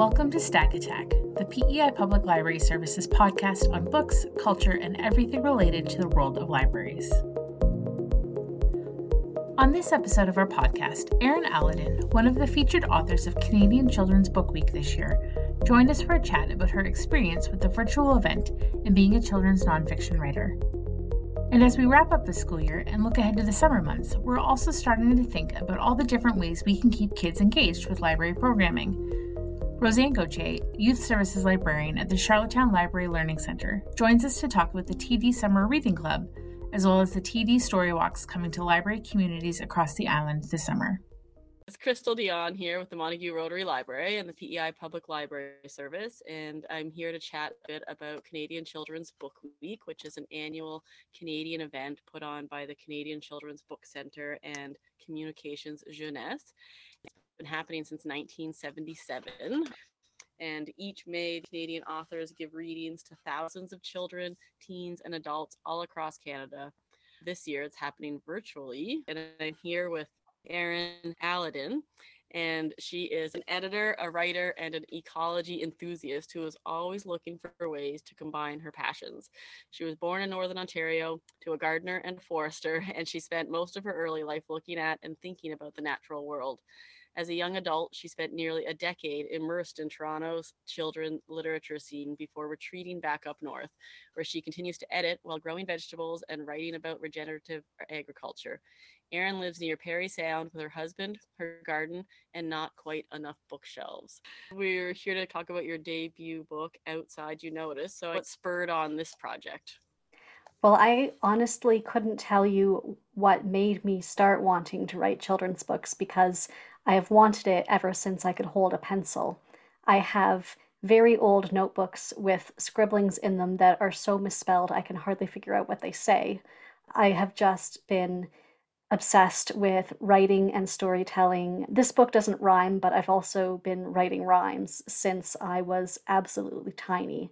Welcome to Stack Attack, the PEI Public Library Services podcast on books, culture, and everything related to the world of libraries. On this episode of our podcast, Erin Alladin, one of the featured authors of Canadian Children's Book Week this year, joined us for a chat about her experience with the virtual event and being a children's nonfiction writer. And as we wrap up the school year and look ahead to the summer months, we're also starting to think about all the different ways we can keep kids engaged with library programming Roseanne Gauthier, Youth Services Librarian at the Charlottetown Library Learning Center, joins us to talk about the TD Summer Reading Club, as well as the TD Story Walks coming to library communities across the island this summer. It's Crystal Dion here with the Montague Rotary Library and the PEI Public Library Service, and I'm here to chat a bit about Canadian Children's Book Week, which is an annual Canadian event put on by the Canadian Children's Book Center and Communications Jeunesse been happening since 1977. And each May, Canadian authors give readings to thousands of children, teens, and adults all across Canada. This year, it's happening virtually. And I'm here with Erin Alladin, and she is an editor, a writer, and an ecology enthusiast who is always looking for ways to combine her passions. She was born in Northern Ontario to a gardener and a forester, and she spent most of her early life looking at and thinking about the natural world. As a young adult, she spent nearly a decade immersed in Toronto's children literature scene before retreating back up north, where she continues to edit while growing vegetables and writing about regenerative agriculture. Erin lives near Parry Sound with her husband, her garden, and not quite enough bookshelves. We're here to talk about your debut book, Outside You Notice. So, what spurred on this project? Well, I honestly couldn't tell you what made me start wanting to write children's books because I have wanted it ever since I could hold a pencil. I have very old notebooks with scribblings in them that are so misspelled I can hardly figure out what they say. I have just been obsessed with writing and storytelling. This book doesn't rhyme, but I've also been writing rhymes since I was absolutely tiny.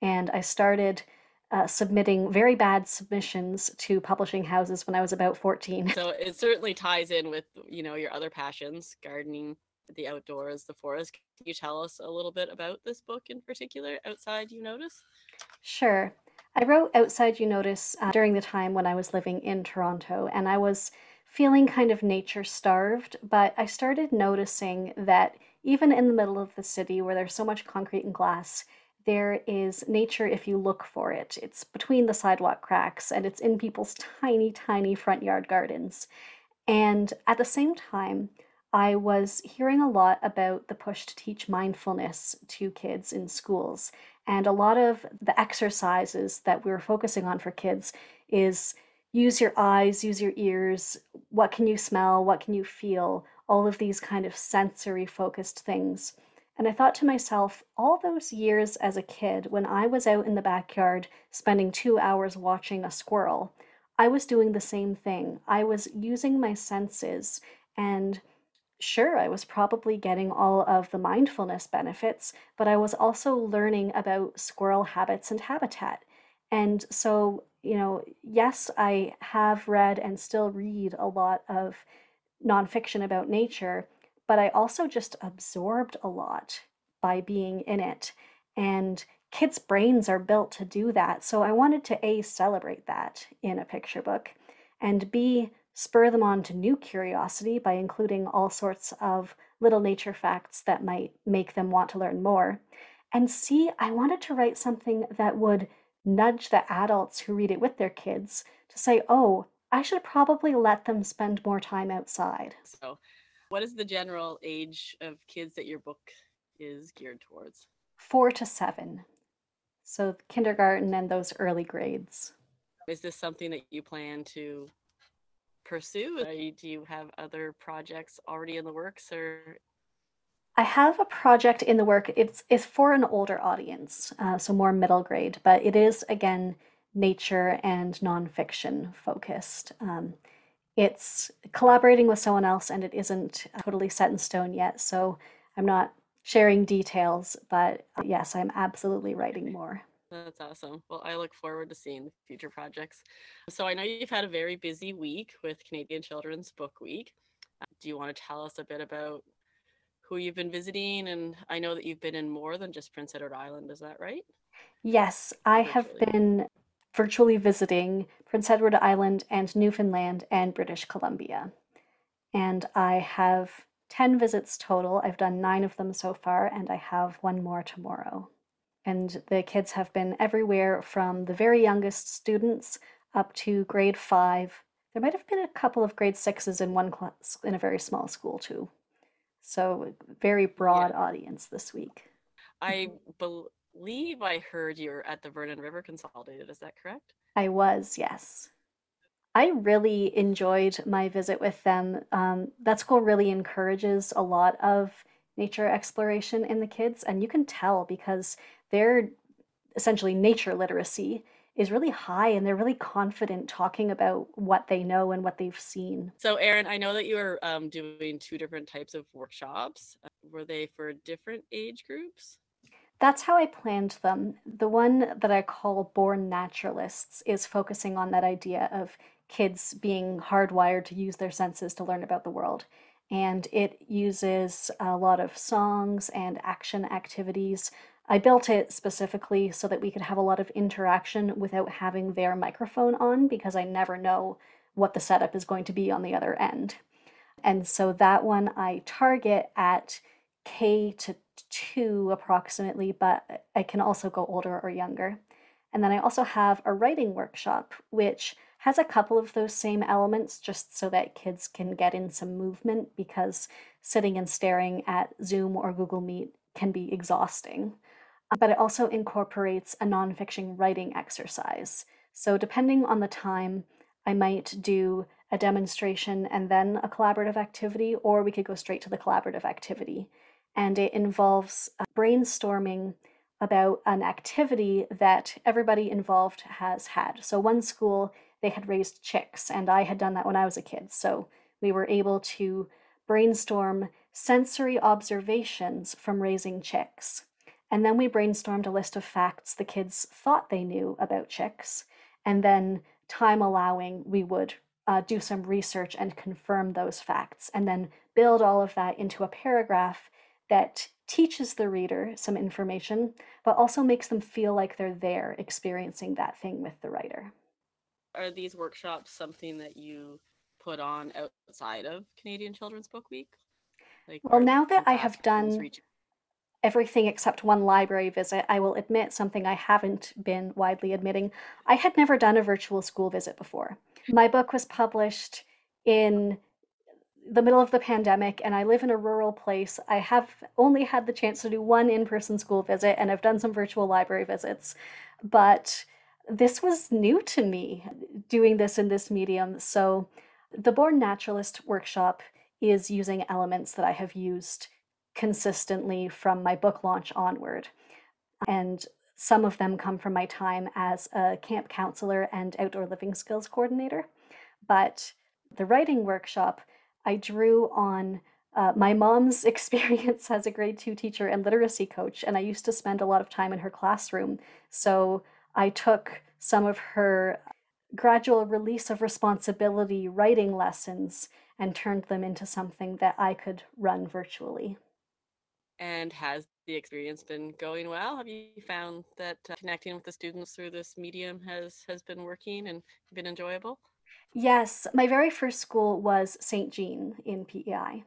And I started uh, submitting very bad submissions to publishing houses when I was about 14. So it certainly ties in with, you know, your other passions, gardening, the outdoors, the forest. Can you tell us a little bit about this book in particular, Outside You Notice? Sure. I wrote Outside You Notice uh, during the time when I was living in Toronto, and I was feeling kind of nature starved, but I started noticing that even in the middle of the city where there's so much concrete and glass, there is nature if you look for it. It's between the sidewalk cracks and it's in people's tiny, tiny front yard gardens. And at the same time, I was hearing a lot about the push to teach mindfulness to kids in schools. And a lot of the exercises that we were focusing on for kids is use your eyes, use your ears, what can you smell, what can you feel, all of these kind of sensory focused things. And I thought to myself, all those years as a kid, when I was out in the backyard spending two hours watching a squirrel, I was doing the same thing. I was using my senses, and sure, I was probably getting all of the mindfulness benefits, but I was also learning about squirrel habits and habitat. And so, you know, yes, I have read and still read a lot of nonfiction about nature, but I also just absorbed a lot by being in it. And kids' brains are built to do that. So I wanted to A, celebrate that in a picture book, and B, spur them on to new curiosity by including all sorts of little nature facts that might make them want to learn more. And C, I wanted to write something that would nudge the adults who read it with their kids to say, oh, I should probably let them spend more time outside. So what is the general age of kids that your book is geared towards? Four to seven. So kindergarten and those early grades. Is this something that you plan to pursue? do you have other projects already in the works or I have a project in the work. It's it's for an older audience, uh, so more middle grade, but it is again nature and nonfiction focused. Um, it's collaborating with someone else and it isn't totally set in stone yet. So I'm not sharing details, but uh, yes, I'm absolutely writing more. That's awesome. Well, I look forward to seeing future projects. So I know you've had a very busy week with Canadian Children's Book Week. Do you want to tell us a bit about who you've been visiting, and I know that you've been in more than just Prince Edward Island. Is that right? Yes, I have been virtually visiting Prince Edward Island and Newfoundland and British Columbia. And I have 10 visits total. I've done nine of them so far, and I have one more tomorrow. And the kids have been everywhere from the very youngest students up to grade five. There might have been a couple of grade sixes in one class in a very small school, too. So, very broad Yeah. audience this week. I mm-hmm. Believe I heard you're at the Vernon River Consolidated. Is that correct? I was, yes. I really enjoyed my visit with them. Um, that school really encourages a lot of nature exploration in the kids, and you can tell because their essentially nature literacy is really high and they're really confident talking about what they know and what they've seen. So, Erin, I know that you were um, doing two different types of workshops. Were they for different age groups? That's how I planned them. The one that I call Born Naturalists is focusing on that idea of kids being hardwired to use their senses to learn about the world. And it uses a lot of songs and action activities. I built it specifically so that we could have a lot of interaction without having their microphone on because I never know what the setup is going to be on the other end. And so that one I target at K to two approximately, but I can also go older or younger. And then I also have a writing workshop, which has a couple of those same elements just so that kids can get in some movement because sitting and staring at Zoom or Google Meet can be exhausting. Uh, But it also incorporates a nonfiction writing exercise. So, depending on the time, I might do a demonstration and then a collaborative activity, or we could go straight to the collaborative activity. And it involves uh, brainstorming about an activity that everybody involved has had. So, one school, they had raised chicks, and I had done that when I was a kid. So, we were able to brainstorm sensory observations from raising chicks. And then we brainstormed a list of facts the kids thought they knew about chicks. And then, time allowing, we would uh, do some research and confirm those facts, and then build all of that into a paragraph that teaches the reader some information, but also makes them feel like they're there experiencing that thing with the writer. Are these workshops something that you put on outside of Canadian Children's Book Week? Like, Well, now that I have done everything except one library visit, I will admit something I haven't been widely admitting. I had never done a virtual school visit before. My book was published in the middle of the pandemic, and I live in a rural place. I have only had the chance to do one in person school visit, and I've done some virtual library visits. But this was new to me doing this in this medium. So, the Born Naturalist workshop is using elements that I have used consistently from my book launch onward. And some of them come from my time as a camp counselor and outdoor living skills coordinator. But the writing workshop, I drew on uh, my mom's experience as a grade two teacher and literacy coach, and I used to spend a lot of time in her classroom. So I took some of her gradual release of responsibility writing lessons and turned them into something that I could run virtually. And has the experience been going well? Have you found that uh, connecting with the students through this medium has has been working and been enjoyable? Yes, my very first school was St. Jean in PEI.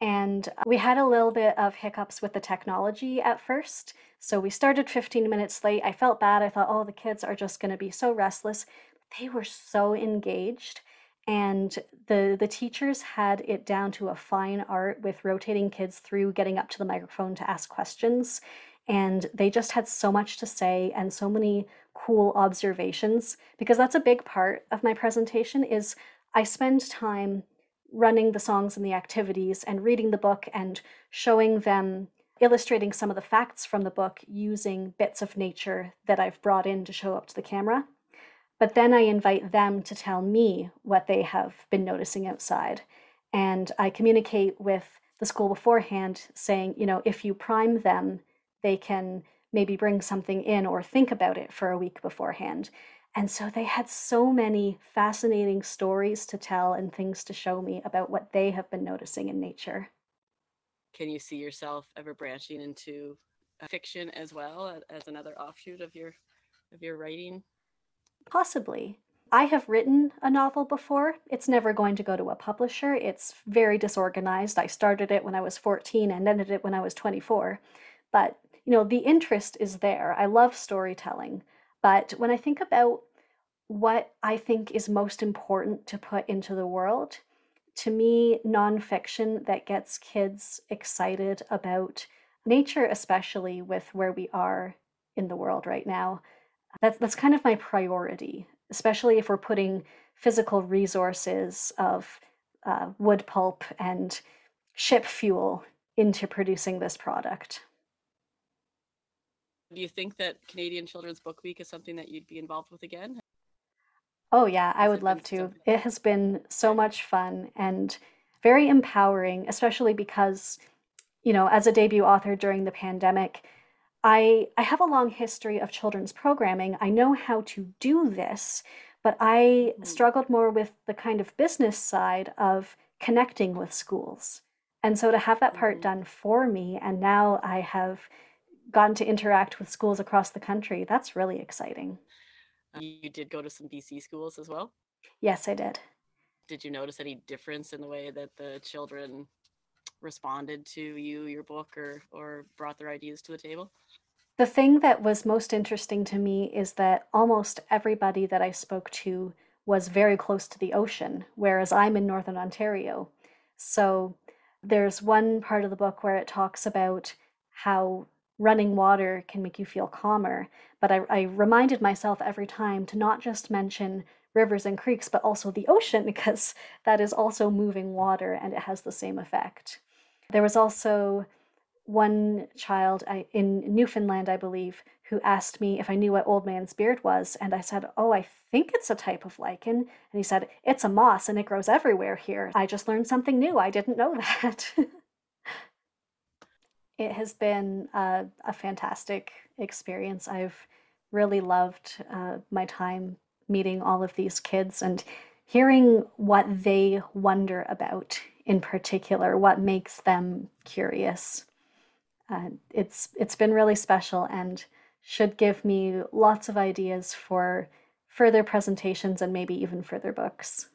And we had a little bit of hiccups with the technology at first. So we started 15 minutes late. I felt bad. I thought, oh, the kids are just going to be so restless. They were so engaged. And the, the teachers had it down to a fine art with rotating kids through getting up to the microphone to ask questions. And they just had so much to say and so many cool observations because that's a big part of my presentation is I spend time running the songs and the activities and reading the book and showing them illustrating some of the facts from the book using bits of nature that I've brought in to show up to the camera. But then I invite them to tell me what they have been noticing outside. And I communicate with the school beforehand saying, you know, if you prime them, they can maybe bring something in or think about it for a week beforehand. And so they had so many fascinating stories to tell and things to show me about what they have been noticing in nature. can you see yourself ever branching into uh, fiction as well as another offshoot of your of your writing? Possibly. I have written a novel before. It's never going to go to a publisher. It's very disorganized. I started it when I was 14 and ended it when I was 24. But, you know, the interest is there. I love storytelling. But when I think about what I think is most important to put into the world, to me, nonfiction that gets kids excited about nature, especially with where we are in the world right now, that's that's kind of my priority, especially if we're putting physical resources of uh, wood pulp and ship fuel into producing this product. Do you think that Canadian Children's Book Week is something that you'd be involved with again? Oh, yeah, I would love to. It has been so much fun and very empowering, especially because, you know, as a debut author during the pandemic, I, I have a long history of children's programming. I know how to do this, but I mm. struggled more with the kind of business side of connecting with schools. And so to have that part mm. done for me, and now I have gotten to interact with schools across the country, that's really exciting. You did go to some BC schools as well? Yes, I did. Did you notice any difference in the way that the children responded to you, your book, or or brought their ideas to the table? The thing that was most interesting to me is that almost everybody that I spoke to was very close to the ocean, whereas I'm in Northern Ontario. So there's one part of the book where it talks about how running water can make you feel calmer. But I, I reminded myself every time to not just mention rivers and creeks, but also the ocean, because that is also moving water and it has the same effect. There was also one child in Newfoundland, I believe, who asked me if I knew what old man's beard was. And I said, Oh, I think it's a type of lichen. And he said, It's a moss and it grows everywhere here. I just learned something new. I didn't know that. It has been a, a, fantastic experience. I've really loved uh, my time meeting all of these kids and hearing what they wonder about in particular, what makes them curious. Uh, it's it's been really special and should give me lots of ideas for further presentations and maybe even further books.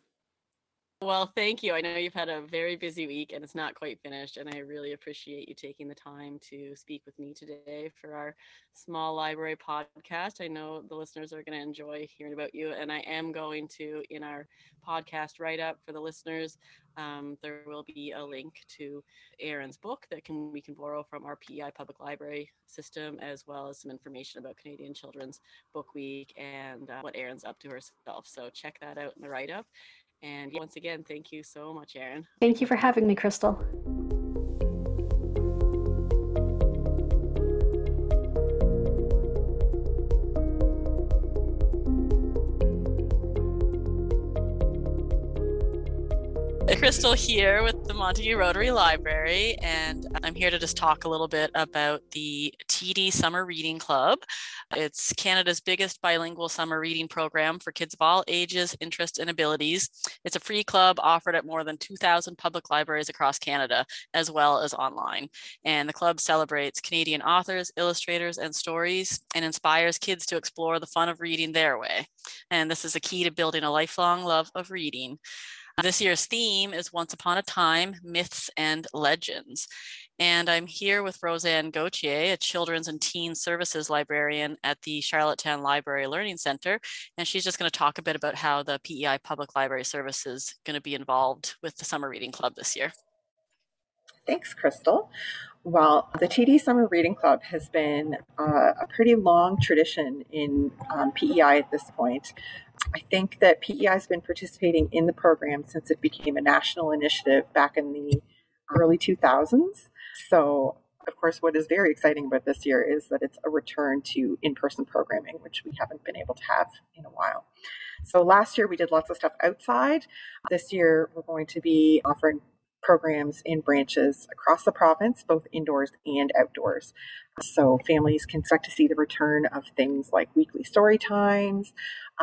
Well, thank you. I know you've had a very busy week and it's not quite finished, and I really appreciate you taking the time to speak with me today for our small library podcast. I know the listeners are going to enjoy hearing about you, and I am going to, in our podcast write up for the listeners, um, there will be a link to Erin's book that can we can borrow from our PEI public library system, as well as some information about Canadian Children's Book Week and uh, what Erin's up to herself. So check that out in the write up. And once again, thank you so much, Erin. Thank you for having me, Crystal. Crystal here with the Montague Rotary Library, and I'm here to just talk a little bit about the TD Summer Reading Club. It's Canada's biggest bilingual summer reading program for kids of all ages, interests, and abilities. It's a free club offered at more than 2,000 public libraries across Canada, as well as online. And the club celebrates Canadian authors, illustrators, and stories and inspires kids to explore the fun of reading their way. And this is a key to building a lifelong love of reading. This year's theme is Once Upon a Time Myths and Legends. And I'm here with Roseanne Gauthier, a children's and teen services librarian at the Charlottetown Library Learning Center. And she's just going to talk a bit about how the PEI Public Library Service is going to be involved with the Summer Reading Club this year. Thanks, Crystal. Well, the TD Summer Reading Club has been uh, a pretty long tradition in um, PEI at this point. I think that PEI has been participating in the program since it became a national initiative back in the early 2000s. So, of course, what is very exciting about this year is that it's a return to in person programming, which we haven't been able to have in a while. So, last year we did lots of stuff outside. This year we're going to be offering programs in branches across the province, both indoors and outdoors. So families can start to see the return of things like weekly story times,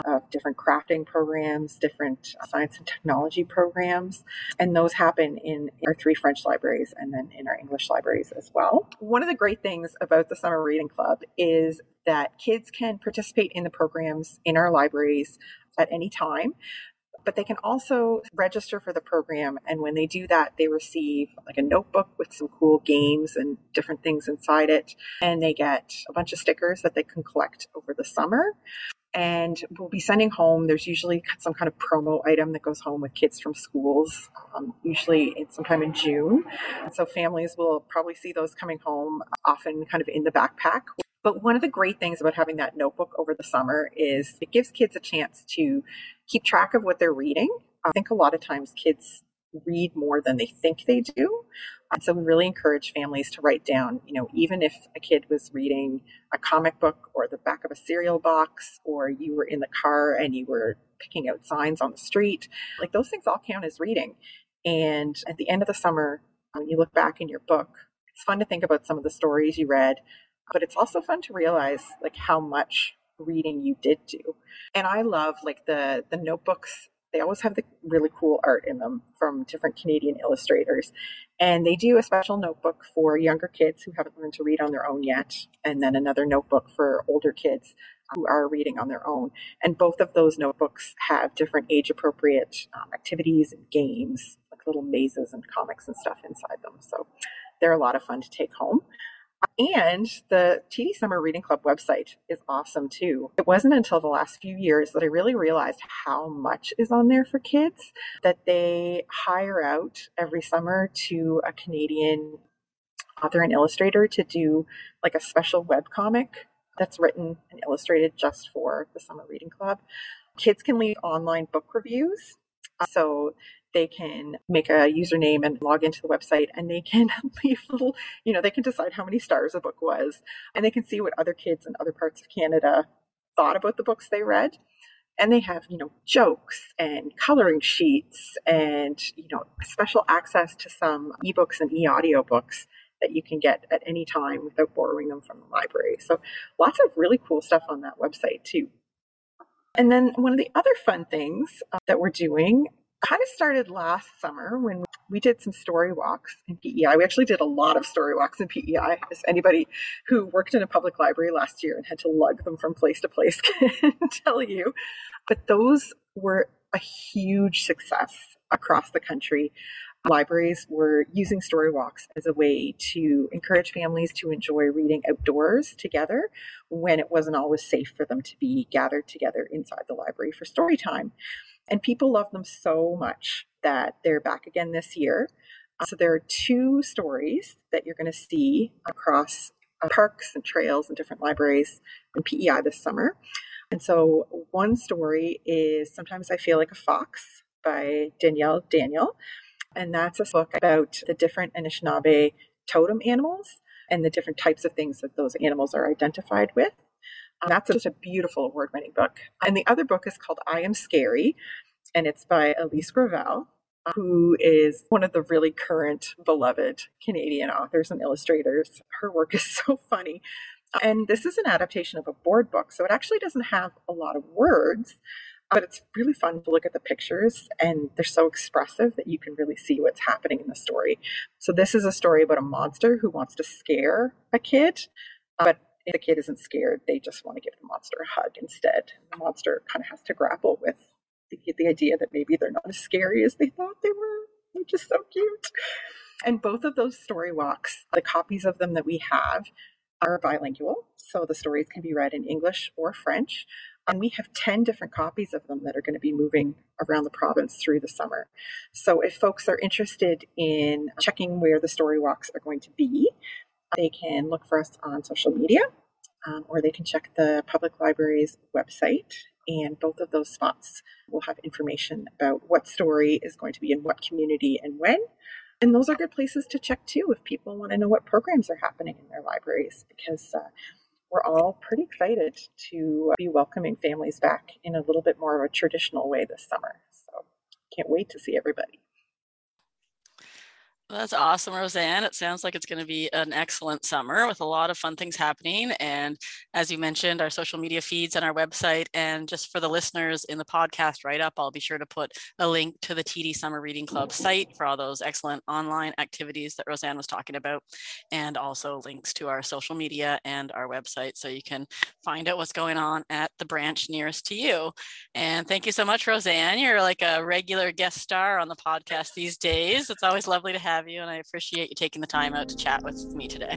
of different crafting programs, different uh, science and technology programs, and those happen in our three French libraries and then in our English libraries as well. One of the great things about the Summer Reading Club is that kids can participate in the programs in our libraries at any time but they can also register for the program. And when they do that, they receive like a notebook with some cool games and different things inside it. And they get a bunch of stickers that they can collect over the summer. And we'll be sending home, there's usually some kind of promo item that goes home with kids from schools, um, usually in, sometime in June. So families will probably see those coming home often kind of in the backpack but one of the great things about having that notebook over the summer is it gives kids a chance to keep track of what they're reading. I think a lot of times kids read more than they think they do. And so we really encourage families to write down, you know, even if a kid was reading a comic book or the back of a cereal box, or you were in the car and you were picking out signs on the street, like those things all count as reading. And at the end of the summer, when you look back in your book, it's fun to think about some of the stories you read, but it's also fun to realize like how much reading you did do. And I love like the the notebooks. They always have the really cool art in them from different Canadian illustrators. And they do a special notebook for younger kids who haven't learned to read on their own yet, and then another notebook for older kids who are reading on their own. And both of those notebooks have different age appropriate um, activities and games, like little mazes and comics and stuff inside them. So they're a lot of fun to take home. And the TD Summer Reading Club website is awesome too. It wasn't until the last few years that I really realized how much is on there for kids that they hire out every summer to a Canadian author and illustrator to do like a special web comic that's written and illustrated just for the Summer Reading Club. Kids can leave online book reviews. So they can make a username and log into the website and they can leave little, you know, they can decide how many stars a book was and they can see what other kids in other parts of Canada thought about the books they read. And they have, you know, jokes and coloring sheets and, you know, special access to some ebooks and e audiobooks that you can get at any time without borrowing them from the library. So lots of really cool stuff on that website too. And then one of the other fun things uh, that we're doing kind of started last summer when we did some story walks in PEI. We actually did a lot of story walks in PEI, as anybody who worked in a public library last year and had to lug them from place to place can tell you. But those were a huge success across the country. Libraries were using story walks as a way to encourage families to enjoy reading outdoors together when it wasn't always safe for them to be gathered together inside the library for story time. And people love them so much that they're back again this year. So there are two stories that you're going to see across uh, parks and trails and different libraries in PEI this summer. And so one story is Sometimes I Feel Like a Fox by Danielle Daniel. And that's a book about the different Anishinaabe totem animals and the different types of things that those animals are identified with. Um, that's just a beautiful award winning book. And the other book is called I Am Scary, and it's by Elise Gravel, uh, who is one of the really current, beloved Canadian authors and illustrators. Her work is so funny. And this is an adaptation of a board book, so it actually doesn't have a lot of words, but it's really fun to look at the pictures, and they're so expressive that you can really see what's happening in the story. So, this is a story about a monster who wants to scare a kid, uh, but if the kid isn't scared, they just want to give the monster a hug instead. The monster kind of has to grapple with the, the idea that maybe they're not as scary as they thought they were. They're just so cute. And both of those story walks, the copies of them that we have, are bilingual. So the stories can be read in English or French. And we have 10 different copies of them that are going to be moving around the province through the summer. So if folks are interested in checking where the story walks are going to be, they can look for us on social media um, or they can check the public library's website. And both of those spots will have information about what story is going to be in what community and when. And those are good places to check too if people want to know what programs are happening in their libraries because uh, we're all pretty excited to be welcoming families back in a little bit more of a traditional way this summer. So can't wait to see everybody. That's awesome, Roseanne. It sounds like it's going to be an excellent summer with a lot of fun things happening. And as you mentioned, our social media feeds and our website. And just for the listeners in the podcast write up, I'll be sure to put a link to the TD Summer Reading Club site for all those excellent online activities that Roseanne was talking about, and also links to our social media and our website so you can find out what's going on at the branch nearest to you. And thank you so much, Roseanne. You're like a regular guest star on the podcast these days. It's always lovely to have you, and I appreciate you taking the time out to chat with me today.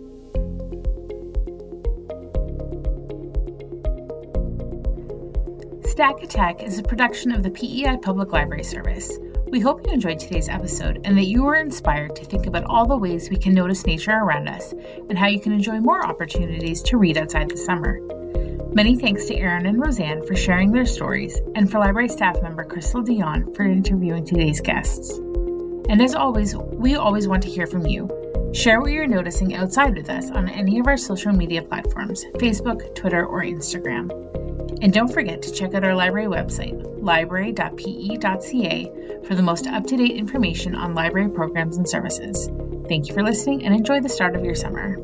Stack Attack is a production of the PEI Public Library Service. We hope you enjoyed today's episode and that you were inspired to think about all the ways we can notice nature around us and how you can enjoy more opportunities to read outside the summer. Many thanks to Erin and Roseanne for sharing their stories, and for library staff member Crystal Dion for interviewing today's guests. And as always, we always want to hear from you. Share what you're noticing outside with us on any of our social media platforms Facebook, Twitter, or Instagram. And don't forget to check out our library website, library.pe.ca, for the most up to date information on library programs and services. Thank you for listening and enjoy the start of your summer.